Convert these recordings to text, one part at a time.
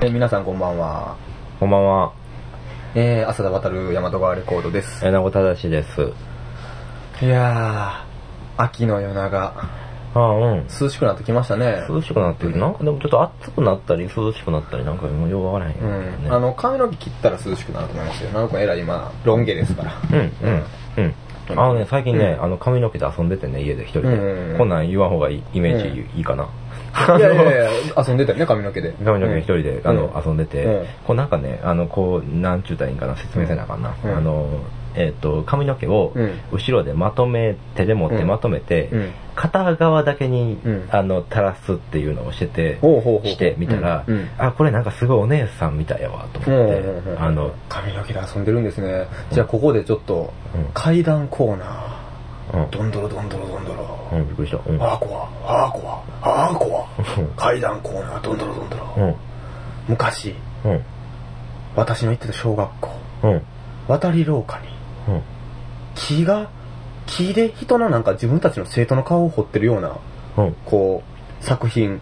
え皆さんこんばんは。こんばんは。えー、浅田渡る大和川レコードです。えなごただしです。いやー、秋の夜長、ああ、うん。涼しくなってきましたね。涼しくなってる。なんかでもちょっと暑くなったり涼しくなったりなんかもうようわからへんうよね。ん。あの、髪の毛切ったら涼しくなると思いますよ。なんかえらい今、ロン毛ですから。うん、うん、うん。あのね、最近ね、あの髪の毛で遊んでてね、家で一人うんうんうんで。こんなん言わん方がいいイメージいいかな。いやいやいや、遊んでたよね、髪の毛で。髪の毛一人で、あの、うん遊んでうん。て、こうなんかね、あの、こう、なんちゅうたらいいんかな、説明せなあかんな。うん。あの、えっと、髪の毛をうん。後ろでまとめ、手で持ってうんまとめてうん、片側だけにうん、あの、垂らすっていうのをしててしてみたらあ、これなんかすごいお姉さんみたいやわ、とうん思ってあの、髪の毛で遊んでるんですね。じゃあここでちょっとうん、階段コーナー。うん、どんどろどんどろどんどろ。うん、びっくりした。うん。あーこわ、あーこわ、あーこわ。階段コーナー、どんどろどんどろ。うん、昔、うん、私の行ってた小学校、うん、渡り廊下に、うん、木が、木で人のなんか自分たちの生徒の顔を彫ってるような、うん、こう、作品、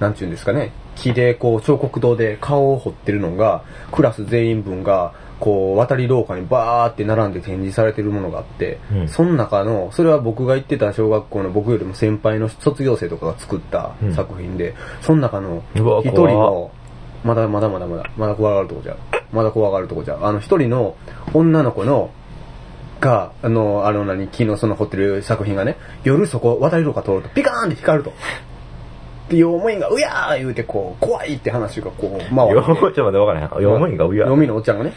なんちゅうんですかね、木でこう、彫刻刀で顔を彫ってるのが、クラス全員分が、こう、渡り廊下にバーって並んで展示されてるものがあって、うんその中の、それは僕が行ってた小学校の僕よりも先輩の卒業生とかが作ったうん作品で、その中の一人の、まだまだまだまだ、まだ怖がるとこじゃう。まだ怖がるとこじゃう。あの一人の女の子の、が、あの、あの何、木のその彫ってる作品がね、夜そこ渡り廊下通るとピカーンって光ると。で、用務員が、うやー言うてこう、怖いって話がこう、回よって。ちょっと待ってわからへん。用務員がうや用。務員のおっちゃんがね、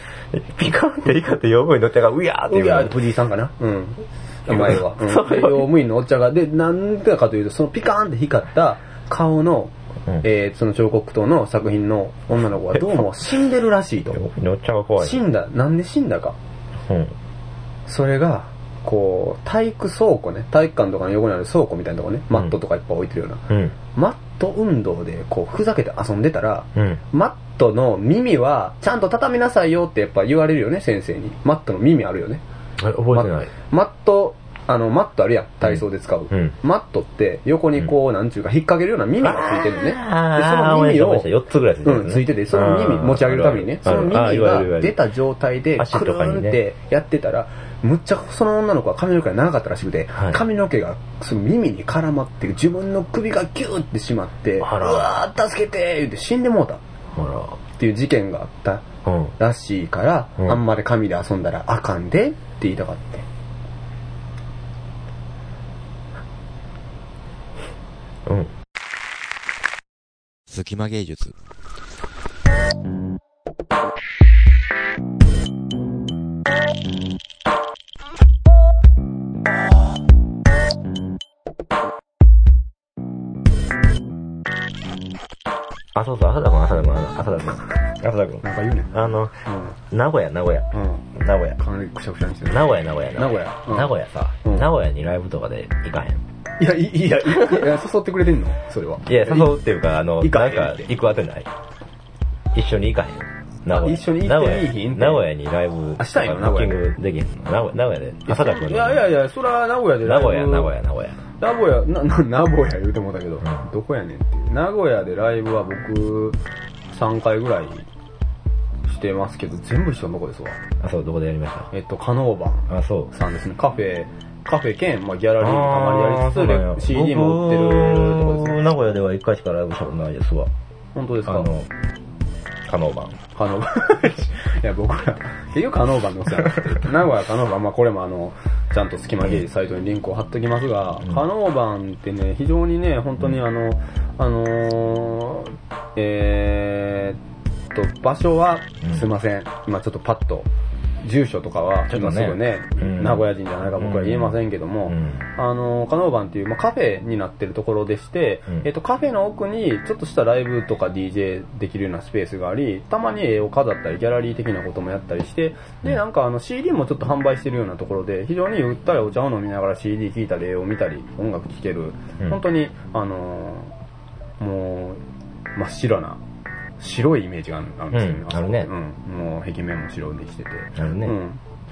ピカンって光って用務員の手がうやーって言うのうやーって藤井さんかなうん。名前は。うん、用務員のおっちゃんが、で、なんでかというと、そのピカーンって光った顔の、うんえー、その彫刻刀の作品の女の子はどうも死んでるらしいとっちゃ怖い。死んだ、なんで死んだか。うん。それが、こう、体育倉庫ね、体育館とかの横にある倉庫みたいなとこね、マットとかいっぱい置いてるような。うん。マット運動で、こう、ふざけて遊んでたら、うん。マットの耳は、ちゃんと畳みなさいよってやっぱ言われるよね、先生に。マットの耳あるよね。え覚えてない。マット、あの、マットあるやん、体操で使う。うんマットって、横にこう、なんちゅうか、引っ掛けるような耳がついてるのね。で、その耳を、4つぐらいついてるうん、ついてて、その耳持ち上げるためにね、その耳が出た状態で、足くるんってやってたら、むっちゃその女の子は髪の毛が長かったらしくて、はい髪の毛がその耳に絡まって、自分の首がギューってしまって、うあらわー、助けて言って死んでもうたっほていう事件があったら。しいから、うんあんまり髪で遊んだらあかんでって言いたかって。うん。隙間芸術あ、そうそう、浅田君、浅田君、浅田君。浅田君。なんか言うねん。あの、うん。名古屋、名古屋。うん。名古屋。かなりくしゃくしゃにしてる。名古屋、名古屋。名古屋うん名古屋さ、うん名古屋にライブとかで行かへん。いや、いいや、いいや、誘ってくれてんの？それは。いや、誘うっていうか、あの、なんか行くあてない？一緒に行かへん。名古屋。一緒に行っていい日名古屋名古屋にライブ、あしたいの？ブッキングできへんの？名古屋名古屋で。浅田君のいやいやいや、それは名古屋で名古屋、名古屋、名古屋。名古屋、な、な、名古屋言うてもうたけど、んどこやねんっていう。名古屋でライブは僕、3回ぐらいしてますけど、全部一緒のとこですわ。あ、そう、どこでやりましえっと、カノーバンたあ、そう。さんですね。カフェ、カフェ兼、まあ、ギャラリーもたまにやりつつ、CD も売ってるとこです僕ね。名古屋では一回しかライブしたことないですわ。本当ですか？あの、カノーバン。カノーバ。ン。いや、僕ら、結局カノーバンのお世話になってる名古屋カノーバン、まあこれもあの、ちゃんと隙間ゲージサイトにリンクを貼っときますが、うん。カノーバンってね、非常にね、本当にあの、あのー、えーっと、場所はうん、すいません、今ちょっとパッと、住所とかは、ちょっとすぐね、うん。名古屋人じゃないか僕は言えませんけども、うん。あの、カノーバンっていう、まあ、カフェになってるところでして、うん。えっと、カフェの奥にちょっとしたライブとか DJ できるようなスペースがあり、たまに絵を飾ったり、ギャラリー的なこともやったりして、で、なんかあの CD もちょっと販売してるようなところで、非常にゆったりお茶を飲みながら CD 聴いたり、絵を見たり、音楽聴ける、うん。本当に、あのーもう、真っ白な、白いイメージがあるんですようんあるねうん。もう壁面も白できてて。あるねうん。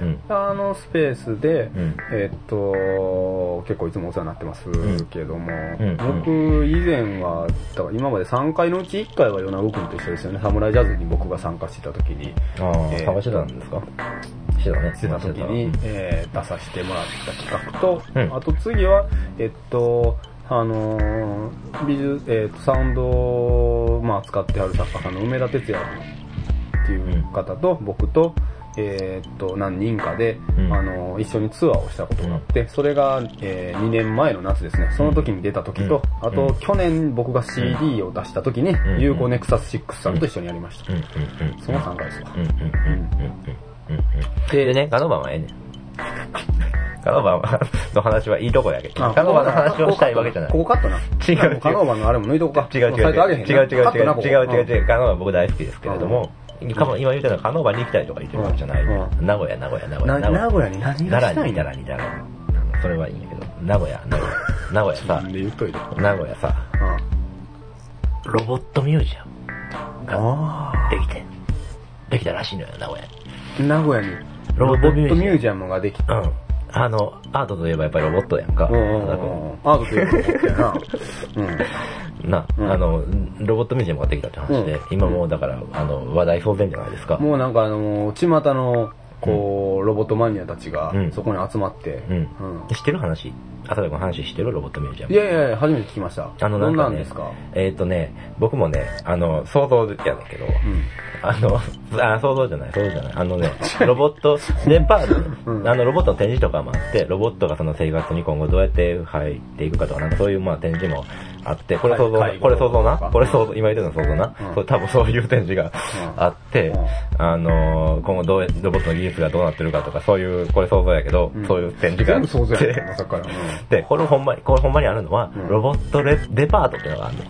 うん。あのスペースで、うんえっと、結構いつもお世話になってますけども、うん僕以前は、だから今まで3回のうち1回は米子君と一緒ですよね。サムライジャズに僕が参加してた時に、ああ、えー探してたんですか？してたね。してた時に、うんえー出させてもらった企画と、うんあと次は、えっと、あのー美術、えっと、サウンドを、まあ、使ってある作家さんの梅田哲也っていう方と、僕と、えっと、何人かで、うん。あのー一緒にツアーをしたことがあって、それが、え2年前の夏ですね。その時に出た時と、うん。あと、うん去年僕が CD を出した時に、ん。ユーコネクサス6さんと一緒にやりました。その3回ですわ。でね、ガノバンはええねん。ガノバンの話はいいとこやけど、あガノバンの話をしたいわけじゃない。ここカットな。違う違うカノーバンのあれも抜いとこか。違う違う違う。違う違う違う違う。違う違うう。違う。ガノバン僕大好きですけれども、今言ったのはカノーバンに行きたいとか言ってるわけじゃない。う名古屋、名古屋、名古屋。な名古屋に何がしたいんだたらにいたら。あのそれはいいんやけど、名古屋、名古屋。名古屋さ。名古屋さ、ロボットミュージアムがあできてん、できたらしいのよ、名古屋。名古屋にロボットミュージアムミュージアムができた。うん。あの、アートといえばやっぱりロボットやんか。うんうんうんだかアートということやな。うん。ら な、うんあの、ロボットミュージアムができたって話で、うん今もうだから、あの、話題騒然じゃないですか。もうなんかあの、巷の、こう、ロボットマニアたちがうんそこに集まって、うん。うん知ってる話？浅田君話知ってるロボットミュージアム。いやいやいや、初めて聞きました。あの、などんんかねなんですか、えっ、とね、僕もね、あの、想像やねんけど、うん。あの、あ、想像じゃない、想像じゃない。あのね、ロボット、デパート、うんあの、ロボットの展示とかもあって、ロボットがその生活に今後どうやって入っていくかとか、なんかそういうまあ展示もあって、これ想像な？これ想像な？これ想像、今言ってるの想像な、うん。そう多分そういう展示があって、うん。あのー今後どうや、ロボットの技術がどうなってるかとか、そういう、これ想像やけど、うん。そういう展示があ全って。で、これほんまに、これほんまにあるのは、うん。ロボットレデパートっていうのがあるの。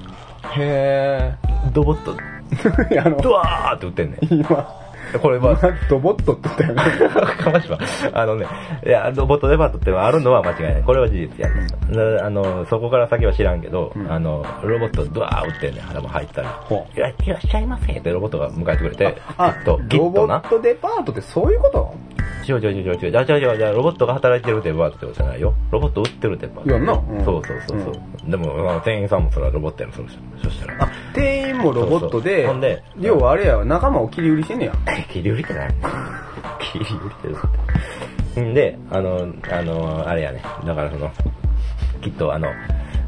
へロボット、ドワーって売ってんねん。今、これは、ロボットって言ったよね。かましは、あのね、いや、ロボットデパートってあるのは間違いない。これは事実やね、なあの、そこから先は知らんけど、うんあの、ロボットドワー打ってんねん、腹も入ったら。ほいや、いらっしゃいませってロボットが迎えてくれて、あきっと、きロっとなボッ。トデパートってそういうこと？違う違う違う違う。あじゃあじゃあじゃあロボットが働いてるデパートってことじゃないよ。ロボット売ってるデパート。いやんなうんそうそうそうそう。でも、店員さんもそれはロボットやろ、そしたら。あ、店員もロボットでそうそうほんで、要はあれやわ、仲間を切り売りしてんねや。切り売りってない切り売りってどうって。んで、あの、あの、あれやね。だからその、きっとあの、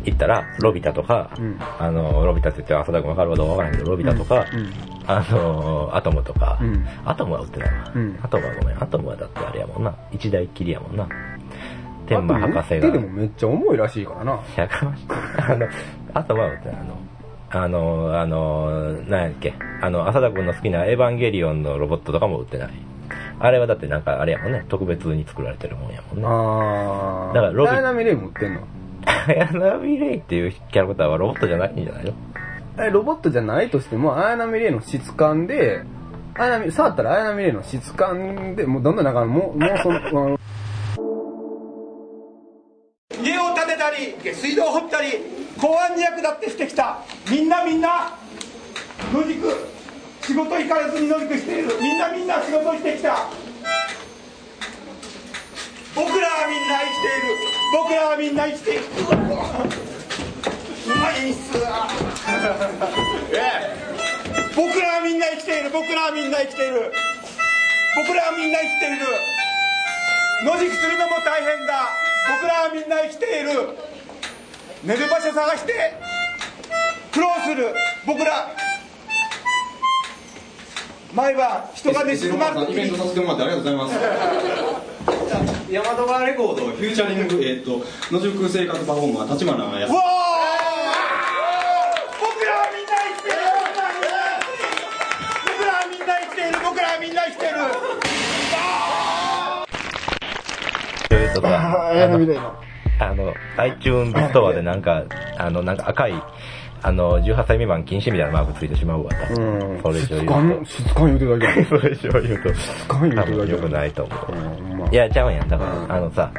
行ったら、ロビタとか、うんあの、ロビタって言って浅田君わかるかどうかわからんけど、ロビタとか、うんうんあの、アトムとか、うんアトムは売ってないわ。うんアトムはごめん、アトムはだってあれやもんな。一台きりやもんな。天馬博士が。でもめっちゃ重いらしいからな。やかましい。あの、あとは、あの、あの、あの、なんやっけ、あの、浅田君の好きなエヴァンゲリオンのロボットとかも売ってない。あれはだってなんかあれやもんね、特別に作られてるもんやもんね。あー。だからロビダイナミレイも売ってんの？アヤナミレイっていうキャラクターはロボットじゃないんじゃないの？え、ロボットじゃないとしても、アヤナミレイの質感で、アヤナミ触ったらアヤナミレイの質感で、もうどんどんなんかもう、もうその、あの家を建てたり下水道を掘ったり公安に役立ってしてきた。みんなみんな野宿仕事行かれずに野宿している。みんなみんな仕事してきた。僕らはみんな生きている。僕らはみんな生きている。うまいっすわ僕らはみんな生きている。僕らはみんな生きている。僕らはみんな生きている。野宿するのも大変だ。僕らはみんな生きている。寝る場所探して苦労する。僕ら。毎晩人が寝静まる。イベントさせてもらってありがとうございます。大和川レコードフューチャリング、えっ、と、野宿生活パフォーマー、立花康。うわー！僕らはみんな生きている。僕らはみんな生きている。僕らはみんなあの、iTunes ストアでなんか、あの、なんか赤い、あの、18歳未満禁止みたいなマークついてしまうわ、多分うん。それ以上質言う感、質感言うてるだけと。それ以上言うと、感言うてるだけ多分良くないと思う。うん、まあいや、ちゃうんやん。だかうんら、あのさ、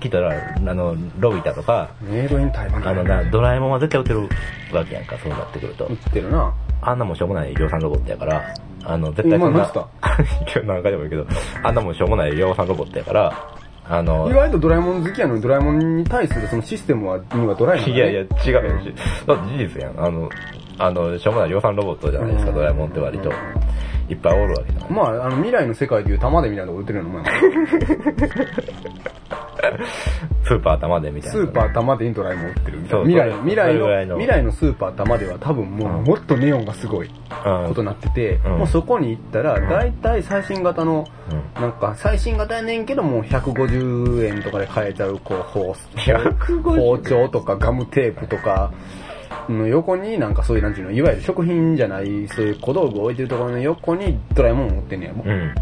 来たら、あの、ロビタとか、メイドイン台湾あのな、ドラえもんは絶対売ってるわけやんか、そうなってくると売。ってるな。あんなもんしょうもない量産ロボットやから、あの、絶対そんな今日 何回でも言うけど、あんなもんしょうもない量産ロボットやから、あの意、外とドラえもん好きやのにドラえもんに対するそのシステムは、にはドラえもん、いやいや、違うよ。だって事実やん。あの、あの、しょうもない量産ロボットじゃないですか、うんドラえもんって割と。いっぱいおるわけじゃない。まあ、あの、未来の世界でいう玉でみたいなとこ売ってるようなもんや スーパー玉でみたいな。スーパー玉でにドラえもん売ってるみたいな。未来、未来の未来のスーパー玉では多分もう、うんもっとネオンがすごいうんことになってて、うんもうそこに行ったら、んだいたい最新型の、うんなんか、最新型やねんけどもう150円とかで買えちゃう、こう、包150包丁とかガムテープとか、の横になんかそういうなんていうの、いわゆる食品じゃない、そういう小道具を置いてるところの横にドラえもんを持ってんねやもん。うん。うん。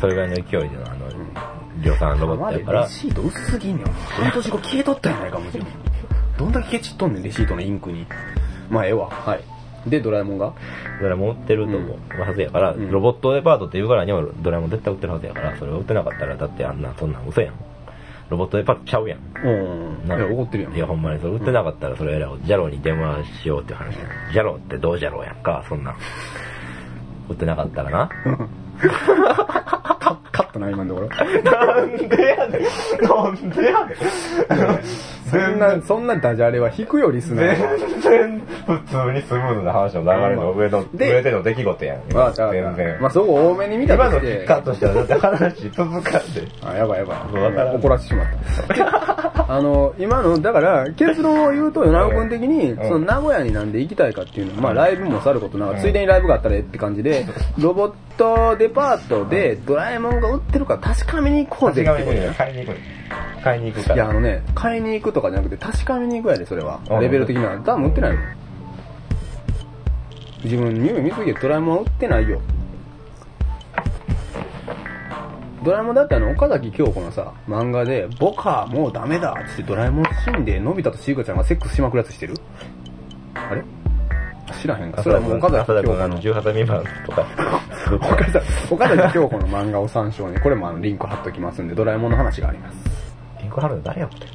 それぐらいの勢いでの、あの、量産ロボットやからレ、シート薄すぎんねん。半年後消えとったんやないかもしれん。どんだけケチっとんねん、レシートのインクに。まあ、ええわ。はい。で、ドラえもんが？ドラえもん売ってると思うはずやから、うんロボットデパートって言うからにはドラえもん絶対売ってるはずやから、それを売ってなかったら、だってあんな、そんなん嘘やん。ロボットデパートちゃうやん。うん。いなや、怒ってるやん。いや、ほんまにそれ売ってなかったら、それやら、ジャローに電話しようっていう話やジャローってどうジャローやんか、そんなん。売ってなかったらな。カカットな、今のところ。なんでやねん。なんでやねん。そんな、そんなダジャレは引くよ、リスナーは。全然普通にスムーズな話の流れの上の、で上での出来事やん。わかったわかった全然。まあ、そこ多めに見た今の。カットしたらだって話続かんで。あ、やばいやばい。怒らせてしまった。あの、今の、だから、結論を言うと、米子君的に、うんその名古屋になんで行きたいかっていうのは、まあライブもさることながら、ついでにライブがあったらええって感じで、ロボットデパートでドラえもんが売ってるから確かめに行こうぜってことや。買いに行く買いに行くかいや、ら。あのね、買いに行くとかじゃなくて、確かめに行くやで、それはあ。レベル的には。多分売ってないもん。自分、匂い見すぎてドラえもんは売ってないよ。ドラえもんだってあの、岡崎京子のさ、漫画で、ボカもうダメだっつってドラえもん死んで、のび太としずかちゃんがセックスしまくるやつしてる？あれ？知らへんか。それはもう岡崎京子の。18未満とか。岡崎岡崎京子の漫画を参照に、これもあの、リンク貼っときますんで、ドラえもんの話があります。ピンクハルの誰やって。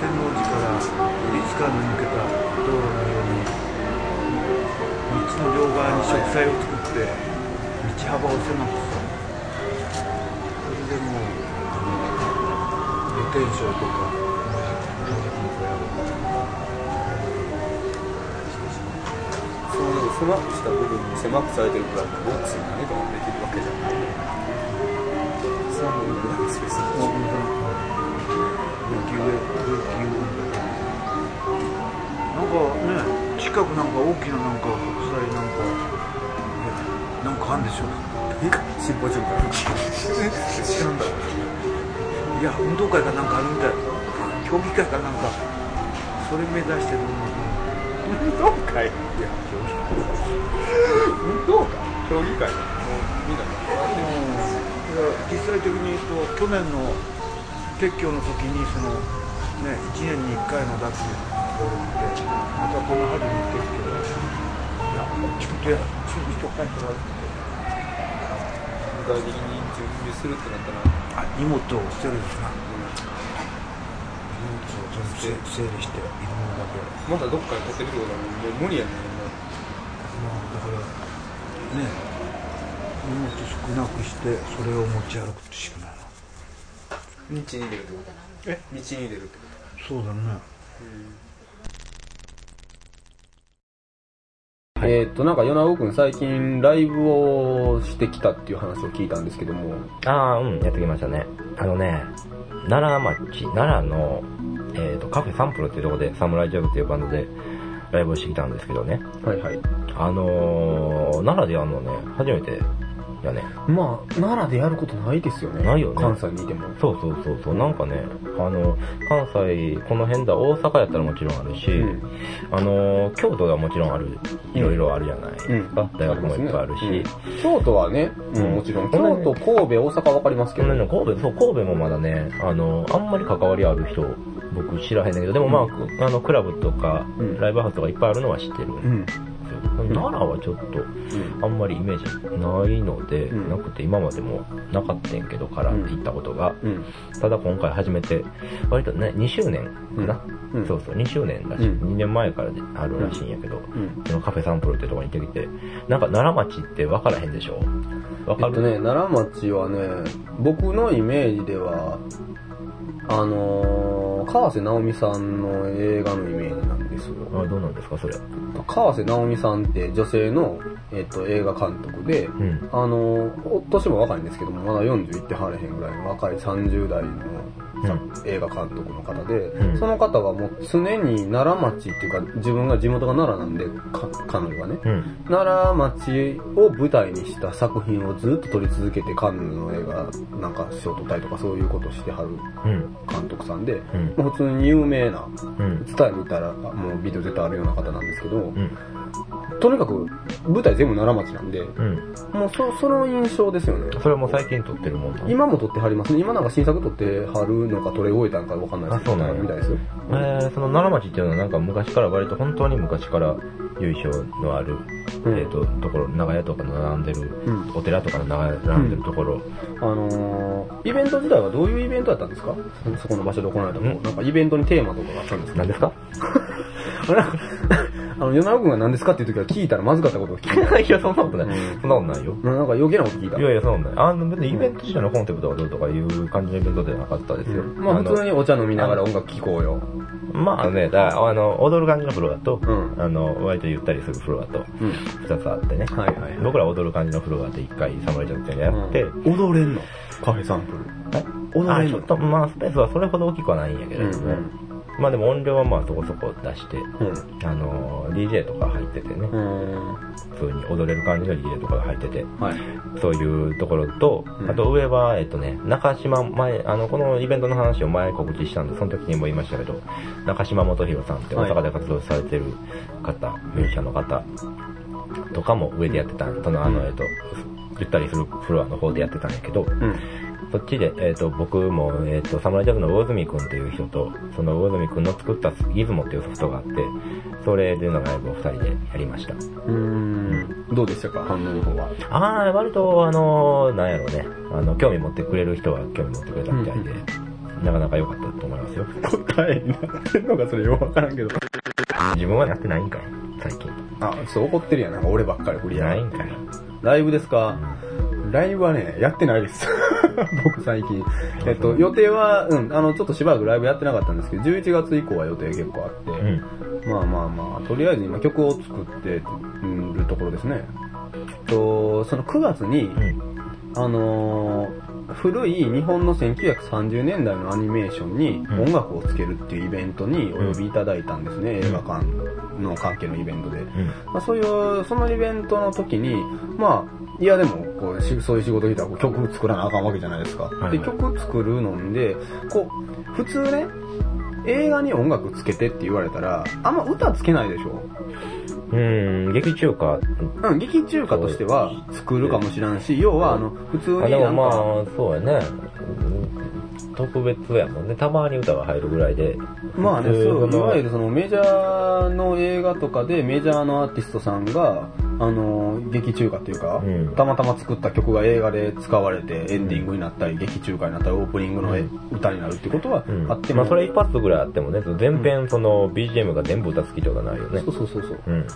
天王寺から律川に抜けた道路のように道の両側に植栽を作って道幅を狭くするそれでもうあの露天商とか狭くした部分に狭くされてるからボックスに何かができるわけじゃない。その部分なんですよ野球で野球なんかね近くなんか大きななんか白菜なんかなんかあるんでしょシンポジウムから知らんだいや運動会かなんかあるみたい。競技会かなんかそれ目指してるの運動会いや運動会競技会もうみん。な実際的に言うと去年の撤去の時にそのね1年に1回の脱ボールって。またこの春に撤去をいやちょっとや準備しとかないとなって具体的に準備するってなったらあ荷物を捨てるんですな。荷物を全部整理してだけまだどっかに立てるようなもう無理やねんまあだからね荷物少なくしてそれを持ち歩くってしかないな道に出るってことえ道に出るってこそうだね。とえーっとなんか米尾君最近ライブをしてきたっていう話を聞いたんですけども。ああ、うん、やってきましたね。あのね、奈良町、奈良の、えっ、と、カフェサンプルっていうところで、サムライジャズっていうバンドでライブをしてきたんですけどね。はいはいあのー、奈良でやるのね、初めてやね。まあ奈良でやることないですよね。ないよね。関西にいても。そうそうそうそう、なんかね、あの、関西、この辺だ、大阪やったらもちろんあるし、うん。あの、京都がもちろんある、いろいろあるじゃない。ですか。うん。大学もいっぱいあるし、うん。京都はね、もちろん。京都神戸大阪わかりますけど。そんなの神戸、そう、神戸もまだね、あの、あんまり関わりある人、僕知らへんねんけど、でもまあ、あの、クラブとか、うん。ライブハウスとかいっぱいあるのは知ってる。奈良はちょっと、あんまりイメージないので、うん。なくて今までもなかったんやけど、からって行ったことが。うん。ただ今回初めて、割とね、2周年かな、うん。そうそう、2周年らしい。うん。2年前からであるらしいんやけど、うん。そのカフェサンプルってとこに行ってきて、なんか奈良町って分からへんでしょ？分かる、えっとね、奈良町はね、僕のイメージでは、あのー、川瀬直美さんの映画のイメージですよ。あどうなんですか、それ。川瀬直美さんって女性の、えっと、映画監督で、うん。あの年も若いんですけども、まだ40いってはれへんぐらいの若い30代のさ映画監督の方で、うんその方はもう常に奈良町っていうか、自分が地元が奈良なんで、か彼女はね、うん。奈良町を舞台にした作品をずっと撮り続けてカンヌの映画なんか賞取ったりとかそういうことしてはるうん。監督さんで、うん。もう普通に有名な、うん。伝え見たらもうビデオ絶対あるような方なんですけど、うん。とにかく舞台全部奈良町なんで、うん。もうそその印象ですよね。それも最近撮ってるもんなの今も撮ってはりますね。今なんか新作撮ってはるのか撮れ終えたんかわかんないです。けど、みたいですよ。えー、その奈良町っていうのはなんか昔から割と本当に昔から由緒のある、うん。えっ、と、ところ、長屋とかの並んでる、うん。お寺とかの長屋並んでるところ、あのー、イベント自体はどういうイベントだったんですか？そこの場所で行われたのうん？なんかイベントにテーマとかがあったんですか？何ですか？の、米長君が何ですかっていう時は聞いたらまずかったことを聞いた。いや、そんなことない。うんそんなことないよ。なんか余計なこと聞いた。いやいや、そんなことない。あの、別にイベント自体のコンセプトがどうとかいう感じのイベントではなかったですよ。まあの普通にお茶飲みながら音楽聴こうよ。まあね、だからあの、踊る感じのフロアと、うんあの、割とゆったりするフロアと、うん。二つあってね。はいはいはい僕ら踊る感じのフロアで一回サムライジャズってやって、うん踊れんの？カフェサンプル。踊れんの？あちょっと、まあ、スペースはそれほど大きくはないんやけれども、うんまあでも音量はまあそこそこ出して、うん。あの、DJ とか入っててね、うん。普通に踊れる感じの DJ とかが入ってて、はい。そういうところと、うんあと上は、えっとね、中島前、あの、このイベントの話を前告知したんで、その時にも言いましたけど、中島元弘さんって大阪で活動されてる方、ミュージシャンの方とかも上でやってた、そのあの、うんえっと、ゆったりするフロアの方でやってたんやけど、うん。そっちで、えっ、と、僕も、えっ、と、サムライジャズの魚住くんっていう人と、その魚住くんの作ったギズモっていうソフトがあって、それでのライブを二人でやりました。うーん。どうでしたか？反応の方は？あー、割と、あの、なんやろうね、あの、興味持ってくれる人は興味持ってくれたみたいで、なかなか良かったと思いますよ。答えになってんのかそれよくわからんけど。自分はやってないんかい最近。あ、そう怒ってるやん。なんか俺ばっかり振りやないんかいライブですか？ライブはね、やってないです。僕最近。えっと、予定は、うん、あの、ちょっとしばらくライブやってなかったんですけど、11月以降は予定結構あって、うん。まあまあまあ、とりあえず今曲を作ってるところですね。と、その9月に、うん。あのー古い日本の1930年代のアニメーションにうん音楽をつけるっていうイベントにお呼びいただいたんですね、映画館の関係のイベントで。うん。まあ、そういう、そのイベントの時に、まあ、いやでも、こう、しそういう仕事来たら曲作らなあかんわけじゃないですか。はいはいで、曲作るので、こう、普通ね、映画に音楽つけてって言われたら、あんま歌つけないでしょ。うん、劇中歌、うん、劇中歌としては作るかもしれんし、要は、あの、普通になんか、まあ、そうやね。うん特別やもんね。たまに歌が入るぐらいで。まあね、そう、いのわゆるそのメジャーの映画とかでメジャーのアーティストさんが、あの、劇中歌っていうか、うんたまたま作った曲が映画で使われてエンディングになったり、劇中歌になったり、オープニングのえ歌になるってことはうんあっても、まあそれ一発ぐらいあってもね、全編その BGM が全部歌好きとかないよねそう。そうそうそう。うん。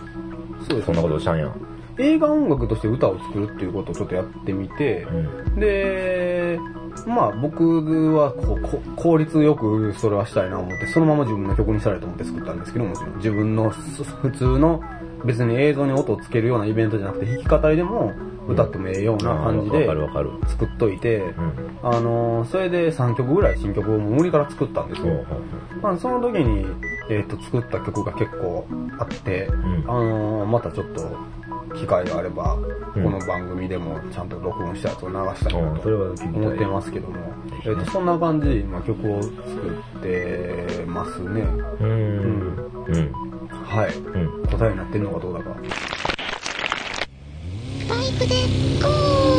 そうそんなことしたんやん。映画音楽として歌を作るっていうことをちょっとやってみて、うん。で、まあ僕はこうこ効率よくそれはしたいなと思って、そのまま自分の曲にしたいと思って作ったんですけど、もちろん自分のす普通の別に映像に音をつけるようなイベントじゃなくて弾き語りでも歌ってもええような感じで。作っといて、うん。あのーそれで3曲ぐらい新曲をもう無理から作ったんですよ。まあ、その時に、えっと作った曲が結構あって、んあのーまたちょっと機会があれば、うんこの番組でもちゃんと録音したやつを流したいなうん、それは聞きたい。思ってますけども、えっとそんな感じで今曲を作ってますね。うん。うん。はい。うん。答えになってるのかどうだか。パイプでゴー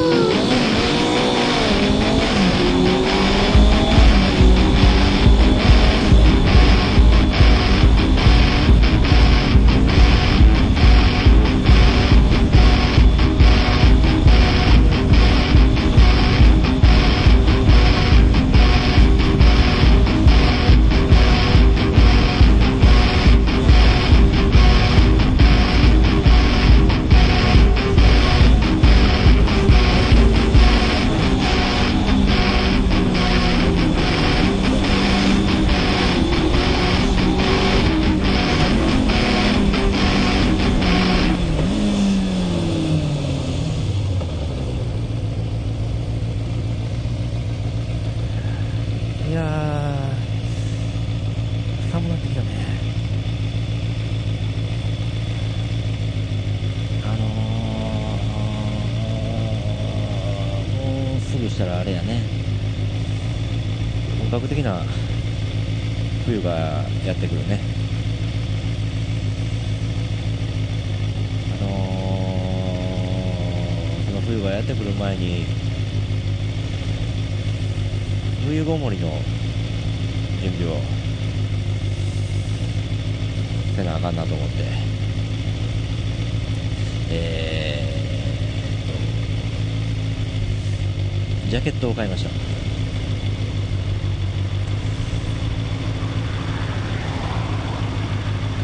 ーっと、ジャケットを買いました。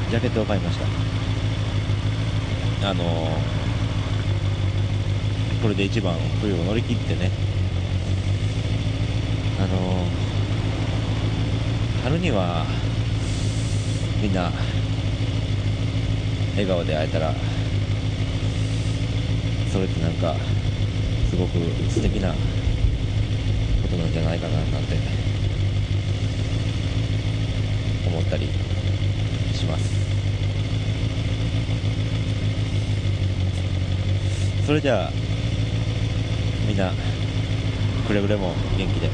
ジャケットを買いました。あのーこれで一番冬を乗り切ってね、あのー春にはみんな笑顔で会えたらそれってなんかすごく素敵なことなんじゃないかななんて。思ったりします。それじゃあみんなくれぐれも元気で。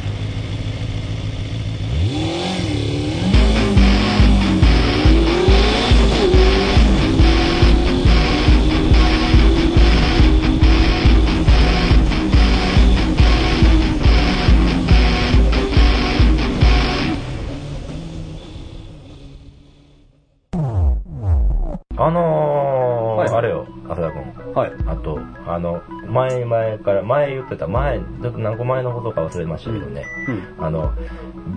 前々から、前言ってた、前、何個前のことか忘れましたけどね、うん。あの、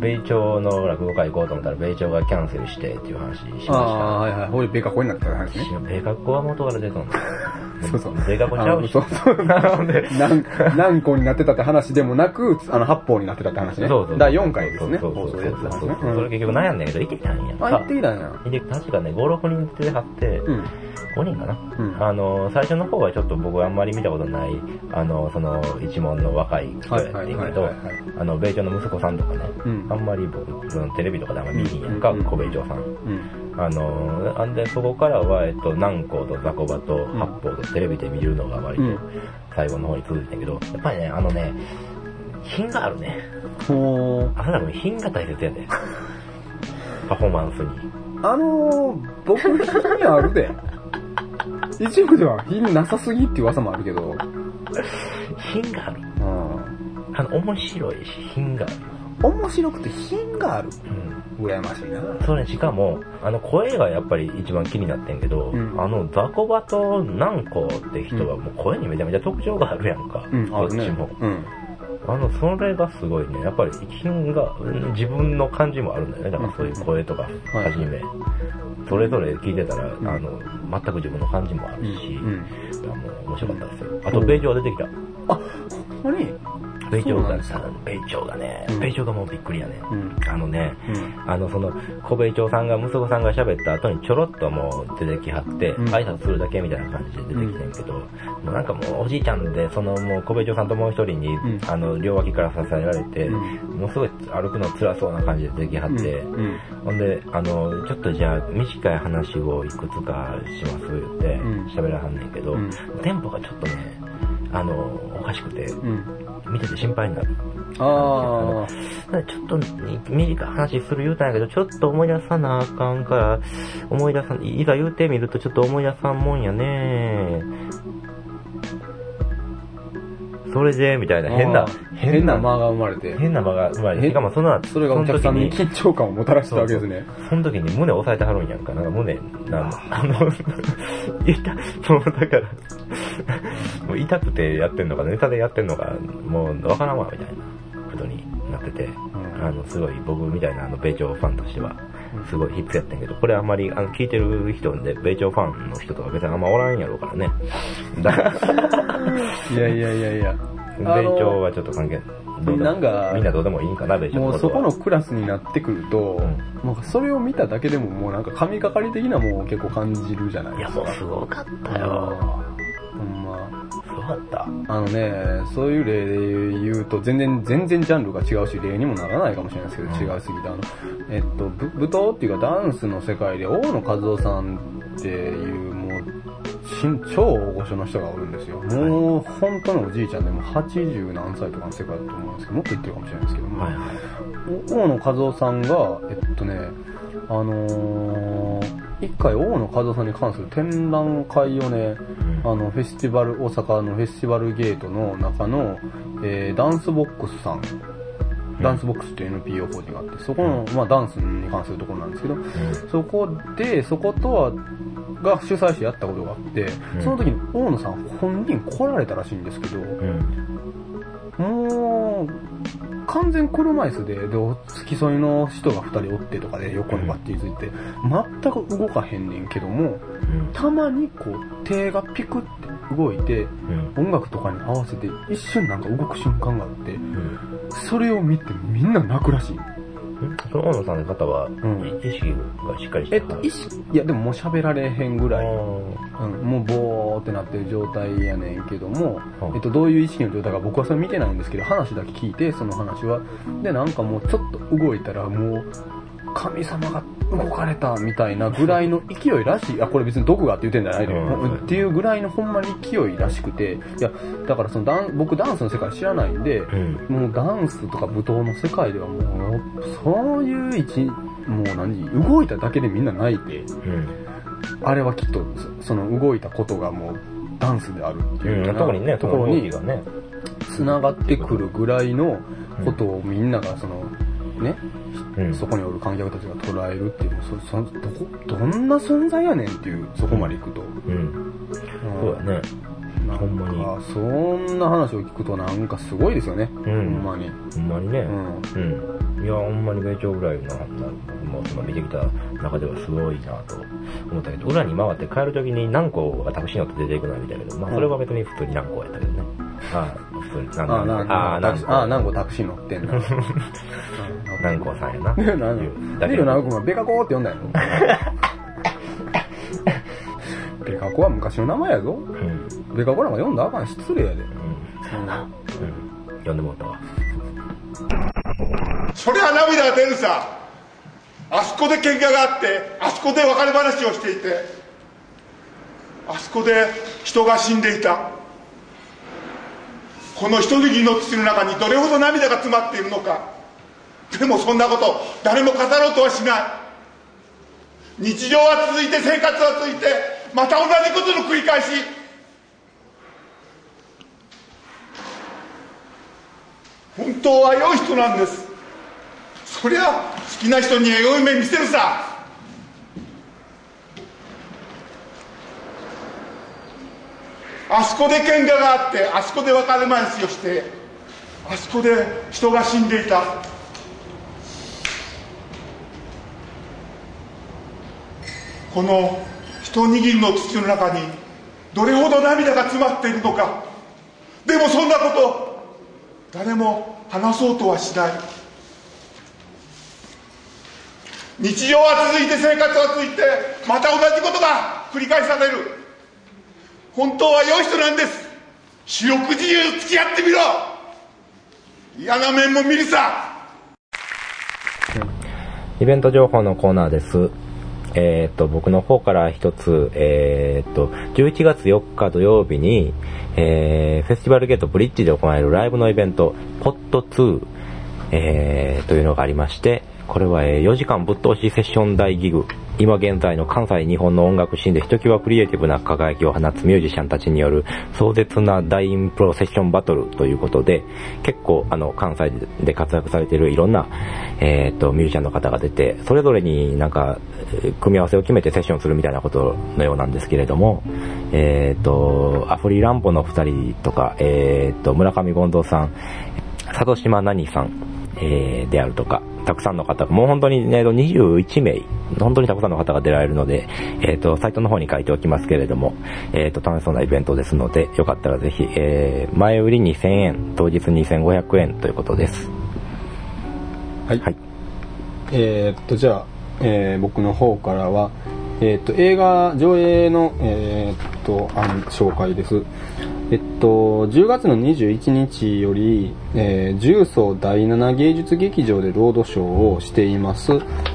米朝の落語会行こうと思ったら、米朝がキャンセルしてっていう話しました。ああ、はいはい。ほいで、米国になった話ね。米学校は元から出たんだよ。そうそう。米学校ちゃうし。そうそう。なんで、何、何個になってたって話でもなく、あの、8本になってたって話ね。そうそう。第4回ですね。そうそうそうそう。それ結局悩んだけど、行ってきたんやんあ、か。行ってきたんや。で、確かね、5、6人出てはって、うん。5人かな、うんあの、最初の方はちょっと僕あんまり見たことない、あの、その、一門の若い人やってんけどあの、米朝の息子さんとかね、うんあんまり僕、テレビとかであんま見えへんやんか、うん小米朝さん。うん。あの、あんで、そこからは、えっと、南光と雑魚場と八方でテレビで見るのが割とうん最後の方に続いてんけど、やっぱりね、あのね、品があるね。ほー。朝田君品が大切やで。パフォーマンスに。あのー、僕、品あるで。一部では品なさすぎっていう噂もあるけど、品がある。うん。あの、面白いし、品がある。面白くて品がある。うん。羨ましいな。それしかも、あの声がやっぱり一番気になってんけど、うんあのザコバとナンコって人はもう声にめちゃめちゃ特徴があるやんか。うん、どっちも。。うん。あの、それがすごいね。やっぱり品が、うん自分の感じもあるんだよね。だからそういう声とか、はじめ。それぞれ聞いてたら、んあの、全く自分の感じもあるし、もう面白かったですよ。あと、米朝出てきた。あ、ほんまに？米朝がそうなんですか、米朝がねうん、米朝がもうびっくりやね。うん。あのね、うん。あの、その、小米長さんが、息子さんが喋った後にちょろっともう出てきはって、うん挨拶するだけみたいな感じで出てきてんけど、もうなんかもうおじいちゃんで、そのもう小米長さんともう一人に、んあの、両脇から支えられて、うんもうすごい歩くの辛そうな感じで出てきはって、うん。ほんで、あの、ちょっとじゃあ短い話をいくつかします言ってうん、喋らはんねんけど、うんテンポがちょっとね、あの、おかしくて、うん。見てて心配になる。あちょっと短い話する言うたんやけど、ちょっと思い出さなあかんから、思い出さん、いざ言うてみるとちょっと思い出さんもんやねそれで、みたいーな変な、変な間が生まれて。変な間が生まれて、へしかもその後、それがお客さんに緊張感をもたらしたわけですね。その時に胸押さえてはるんやんか。なんか胸、なんあの、痛、もうだから、もう痛くてやってんのか、ネタでやってんのか、もうわからんわ、みたいなことになってて、うんあの、すごい僕みたいなあの、米朝ファンとしては、すごいヒップやってんけど、これあんまり、あの、聞いてる人で、米朝ファンの人とか別にあんまおらんやろうからね。だ いやいやいやいや。米朝はちょっと関係どうでもなんかみんなどうでもいいんかな、米朝もうそのこのクラスになってくると、なんかそれを見ただけでももうなんか神がかり的なもんを結構感じるじゃないいや、ですか。もうすごかったあよ。ーほんま。すごかった。あのね、そういう例で言うと、全然、全然ジャンルが違うし、例にもならないかもしれないですけど、うん違いすぎて、あの、えっと、ぶ舞踏っていうかダンスの世界で、大野和夫さんっていう、もう、超大御所の人がおるんですよ。もう、本当のおじいちゃんでも80何歳とかの世界だと思うんですけど、もっと言ってるかもしれないですけども、はい大野一雄さんが、えっとね、あのー、一回大野一雄さんに関する展覧会をね、あの、フェスティバル、大阪のフェスティバルゲートの中の、えー、ダンスボックスさん、ダンスボックスっていう NPO 法人があって、そこの、まあダンスに関するところなんですけど、そこで、そことは、が主催してやったことがあって、その時に大野さん本人来られたらしいんですけど、うん。もう、完全車椅子で、で、お付き添いの人が二人おってとかで横にバッテリーついて、全く動かへんねんけども、たまにこう、手がピクって動いて、うん。音楽とかに合わせて一瞬なんか動く瞬間があって、うん。それを見てみんな泣くらしい。その大野さんの方は、ん。い意識がしっかりしてるえっと、意識、いやでももう喋られへんぐらい、あうん、もうボーってなってる状態やねんけどもは、えっと、どういう意識の状態か僕はそれ見てないんですけど、話だけ聞いて、その話は。で、なんかもうちょっと動いたらもう、神様が動かれたみたいなぐらいの勢いらしい。あ、これ別に毒がって言ってんじゃないで、うんっていうぐらいのほんまに勢いらしくて、いや、だからそのダン、僕ダンスの世界知らないんで、ーうん。もうダンスとか舞踏の世界ではもう、そういう位置、もう何、動いただけでみんな泣いて、うん。あれはきっと、そその動いたことがもうダンスであるっていううん、特にね、ところにその動きがね。繋がってくるぐらいのことをみんながその、ね、うん。そこにおる観客たちが捉えるっていう、そそどこ、どんな存在やねんっていう、そこまで行くと。うん。そうだね。ほんまにか、そんな話を聞くとなんかすごいですよね。んほんまに。ほんまにね。うん。うん。いや、ほんまに米朝ぐらいの、なもうその見てきた中ではすごいなと思ったけど、裏に回って帰るときに何個がタクシー乗って出ていくのは見たけど、まあそれは別に普通に何個やったけどね。ああ、なんああ。ああ、何個タクシー乗ってんだ。何個さんやな。で、なんだけど。でよ、長くんベカコって呼んだんやろベカコは昔の名前やぞ。うん。ベカコなんか読んだらあかん。失礼やで。呼ん。でもらったわ。そりゃ涙が出るさあそこで喧嘩があってあそこで別れ話をしていてあそこで人が死ん。でいたこの一握りの土の中にどれほど涙が詰まっているのか。でもそんなこと誰も語ろうとはしない。日常は続いて生活は続いてまた同じことの繰り返し。本当は良い人なんです。そりゃ好きな人に良い目見せるさ。あそこで喧嘩があってあそこで別れ話をしてあそこで人が死んでいた。この一握りの土の中にどれほど涙が詰まっているのか。でもそんなこと誰も話そうとはしない。日常は続いて生活は続いてまた同じことが繰り返される。本当は良い人なんです四六時中付き合ってみろ嫌な面も見るさイベント情報のコーナーです。えーっと、僕の方から一つ、えーっと、11月4日土曜日に、えー、フェスティバルゲートブリッジで行われるライブのイベント、ポット2、えー、というのがありまして、これは、え4時間ぶっ通しセッション大ギグ。今現在の関西日本の音楽シーンでひときわクリエイティブな輝きを放つミュージシャンたちによる壮絶な大インプロセッションバトルということで、結構あの関西で活躍されているいろんな、えーっと、ミュージシャンの方が出て、それぞれになんか、組み合わせを決めてセッションするみたいなことのようなんですけれども、えーっと、アフリランポの二人とか、えーっと、村上権三さん、佐渡島何さん、えーであるとか、たくさんの方が、もう本当にね、21名、本当にたくさんの方が出られるので、えっ、と、サイトの方に書いておきますけれども、えっ、と、楽しそうなイベントですので、よかったらぜひ、えー前売り2000円、当日2500円ということです。はい。はい。えーっと、じゃあ、えー僕の方からは、えーっと、映画上映の、えーっと、あの紹介です。えっと、10月の21日より、えー、重曹第7芸術劇場でロードショーをしています、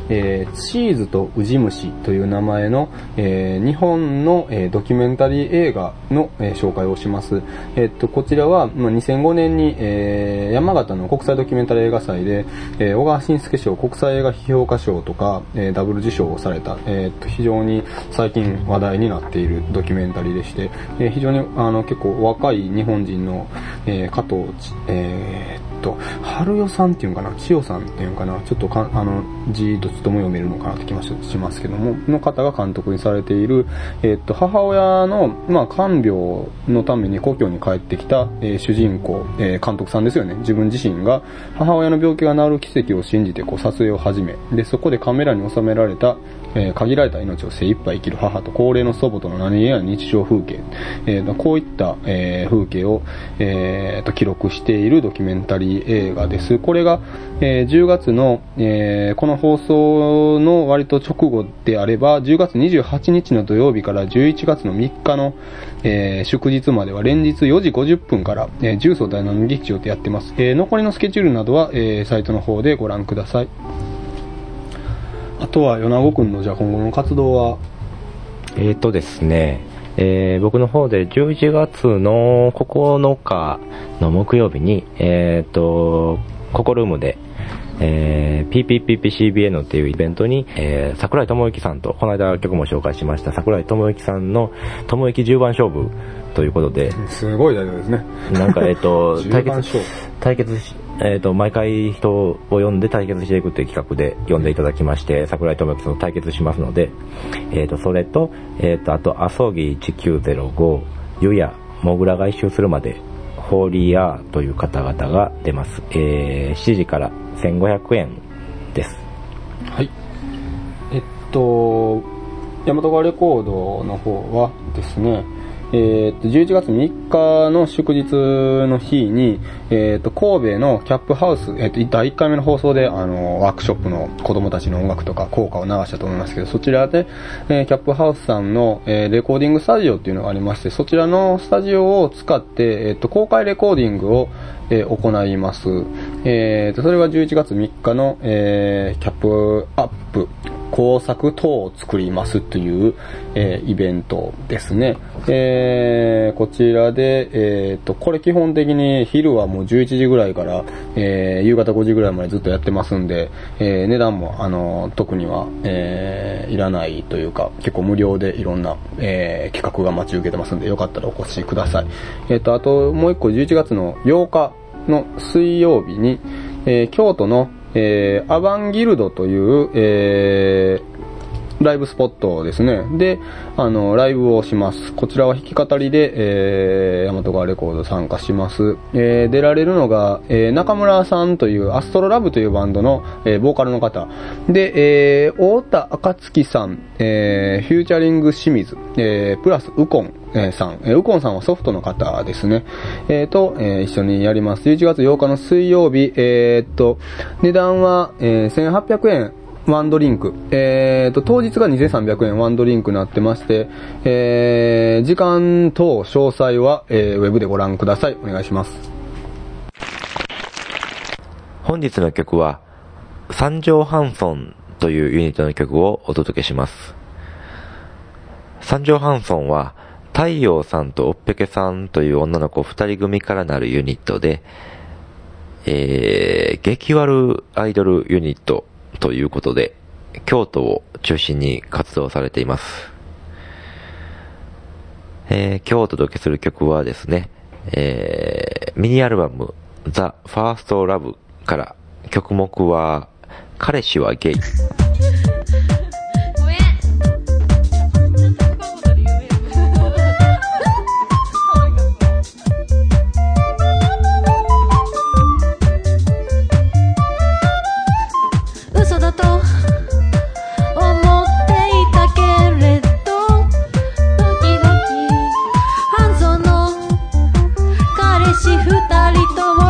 えー、チーズとウジ虫という名前の、えー日本の、えードキュメンタリー映画の、えー紹介をします。えっと、こちらは、まあ、2005年に、えー山形の国際ドキュメンタリー映画祭で、えー小川晋介賞国際映画批評家賞とか、えーダブル受賞をされた、えーっと、非常に最近話題になっているドキュメンタリーでして、えー非常にあの結構若い日本人の、えー加藤、えーと、春代さんっていうのかな、千代さんっていうのかな、ちょっとかあの字どっちとも読めるのかなって気もししますけども、の方が監督にされている、えーっと、母親の、まあ、看病のために故郷に帰ってきた、えー主人公、えー監督さんですよね。自分自身が母親の病気が治る奇跡を信じてこう撮影を始め、で、そこでカメラに収められた、え限られた命を精一杯生きる母と高齢の祖母との何気ない日常風景、えーこういった、え風景を、えーと記録しているドキュメンタリー映画です。これが、えー10月の、えーこの放送の割と直後であれば、10月28日の土曜日から11月の3日の、えー祝日までは連日4時50分から、えー重曹第7劇場でやってます。えー残りのスケジュールなどは、えーサイトの方でご覧ください。あとは、米子くんのじゃあ今後の活動は、えーとですね、えー僕の方で11月の9日の木曜日に、えーと、ココルームで、えー、PPPPCBN っていうイベントに、えー桜井智之さんと、この間曲も紹介しました桜井智之さんの智之10番勝負ということで、すごい大丈夫ですね。なんか、えっ、と、10対番決対決し、えっ、と、毎回人を呼んで対決していくっていう企画で呼んでいただきまして、桜井智之さんと対決しますので、えっ、と、それと、えっ、と、あと、アソギ1905、湯や、モグラが一周するまで、ホーリーヤーという方々が出ます。えー、7時から1500円です。はい。えっと、大和川レコードの方はですね、えーっと、11月3日の祝日の日に、えーっと、神戸のキャップハウス、えーっと、第1回目の放送で、あの、ワークショップの子供たちの音楽とか効果を流したと思いますけど、そちらで、えーキャップハウスさんの、えーレコーディングスタジオっていうのがありまして、そちらのスタジオを使って、えーっと、公開レコーディングを、えー行います。えーと、それが11月3日の、えーキャップアップ工作等を作りますという、えーイベントですね。えーこちらで、えーと、これ基本的に昼はもう11時ぐらいから、えー夕方5時ぐらいまでずっとやってますんで、えー値段も、あの、特には、えーいらないというか、結構無料でいろんな、えー企画が待ち受けてますんで、よかったらお越しください。えっ、と、あともう一個11月の8日の水曜日に、えー京都の、えーアバンギルドという、えーライブスポットですね。で、あの、ライブをします。こちらは弾き語りで、えー、大和川レコード参加します。えー出られるのが、えー中村さんという、アストロラブというバンドの、えーボーカルの方。で、えー、太田暁さん、えーフューチャリング清水、えープラスウコン、えーさん。えーウコンさんはソフトの方ですね。えーと、えー一緒にやります。11月8日の水曜日、えーっと、値段は、えー1800円。ワンドリンク。えーと、当日が2300円ワンドリンクになってまして、えー、時間等詳細は、えーウェブでご覧ください。お願いします。本日の曲は、三条ハンソンというユニットの曲をお届けします。三条ハンソンは、太陽さんとおっぺけさんという女の子二人組からなるユニットで、えー、激悪アイドルユニットということで、京都を中心に活動されています。えー、今日お届けする曲はですね、えー、ミニアルバム、The First Love から、曲目は、彼氏はゲイ。し二人とも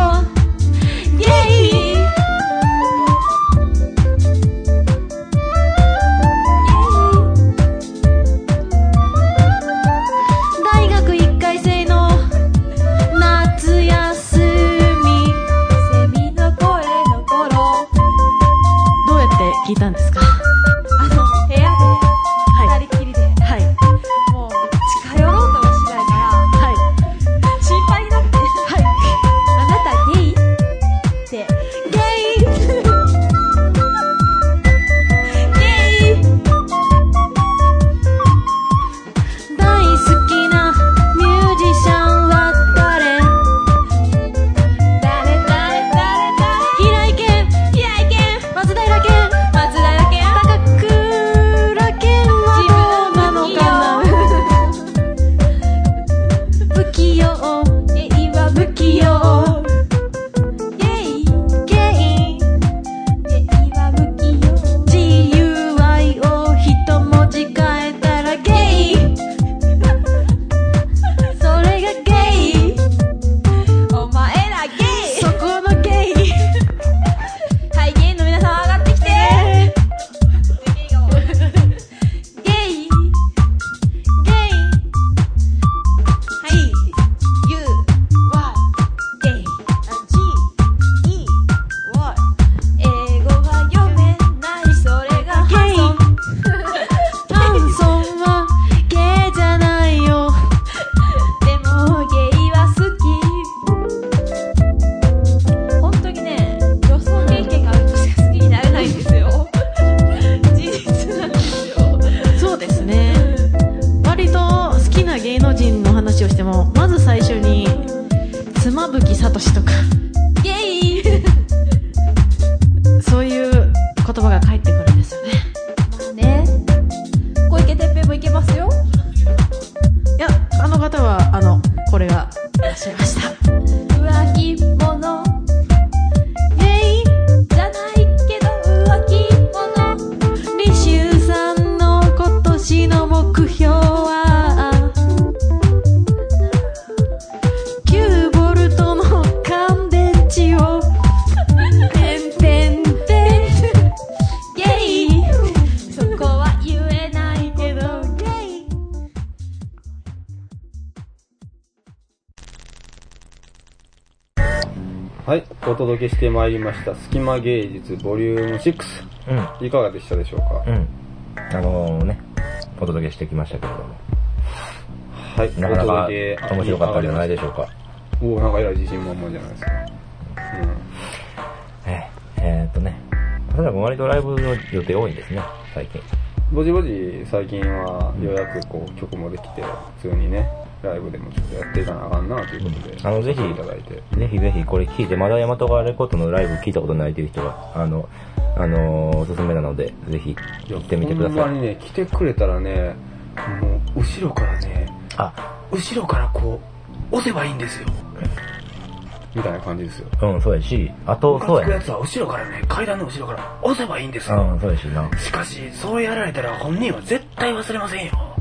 届けしてまいりました、隙間芸術ボリューム6。うん。いかがでしたでしょうか、うん。あのね、お届けしてきましたけれども。はい、なかなか面白かったんじゃないでしょうか。おおなんかえらい自信満々じゃないですか。えー、えーっとね、ただ割とライブの予定多いんですね、最近。ぼちぼち最近はようやくこう曲もできて、普通にね、ライブでもちょっとやっていかなあかんなということで、あのぜひいただいて。ぜひぜひこれ聞いて、まだ大和川レコードのライブ聞いたことないという人は、あの、あのーおすすめなので、ぜひ行ってみてください。ほんまにね、来てくれたらね、もう後ろからね、あ、後ろからこう、押せばいいんですよ。みたいな感じですよ。うん、そうやし、あと、そうやくやつは後ろからね、階段の後ろから押せばいいんですよ。うん、そうやしな。しかし、そうやられたら本人は絶対忘れませんよ。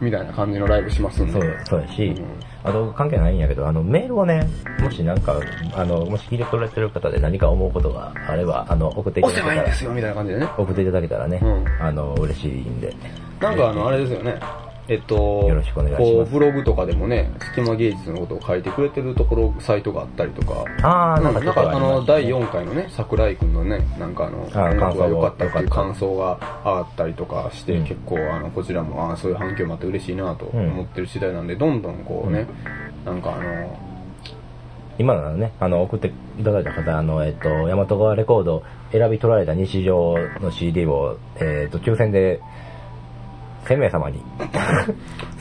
うん。みたいな感じのライブしますんで。そうそうやし、うんあと関係ないんやけど、あの、メールをね、もしなんか、あの、もし聞いてくれてる方で何か思うことがあれば、あの、送っていただ押せけたら、ばいいんですよ、みたいな感じでね。送っていただけたらね、うんあの、嬉しいんで。なんかあの、あれですよね。えっと、よろしくお願いします。こう、ブログとかでもね、隙間芸術のことを書いてくれてるところ、サイトがあったりとか。あー、なんかなんかあの、第4回のね、桜井くんのね、なんかあの、あー音楽が良かったっていう感感想があったりとかして、うん。結構あの、こちらも、あーそういう反響もあって嬉しいなと思ってる次第なんで、どんどんこうね、なんかあの、今のはね、あの、送っていただいた方、あの、えっと、大和川レコード選び取られた日常の CD を、えっと、抽選で、1000名様に。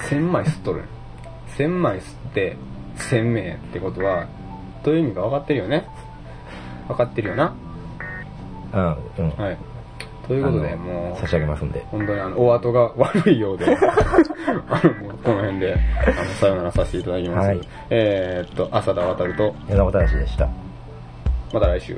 1000枚吸っとる。1000枚吸って、1000名ってことは、どういう意味か分かってるよね分かってるよなうん、うん。はい。ということで、もう差、し上げますんで。本当にあの、お後が 悪いようで、あの、もうこの辺で、あの、さよならさせていただきます。はいえーっと、浅田渡ると、山本嵐でした。また来週。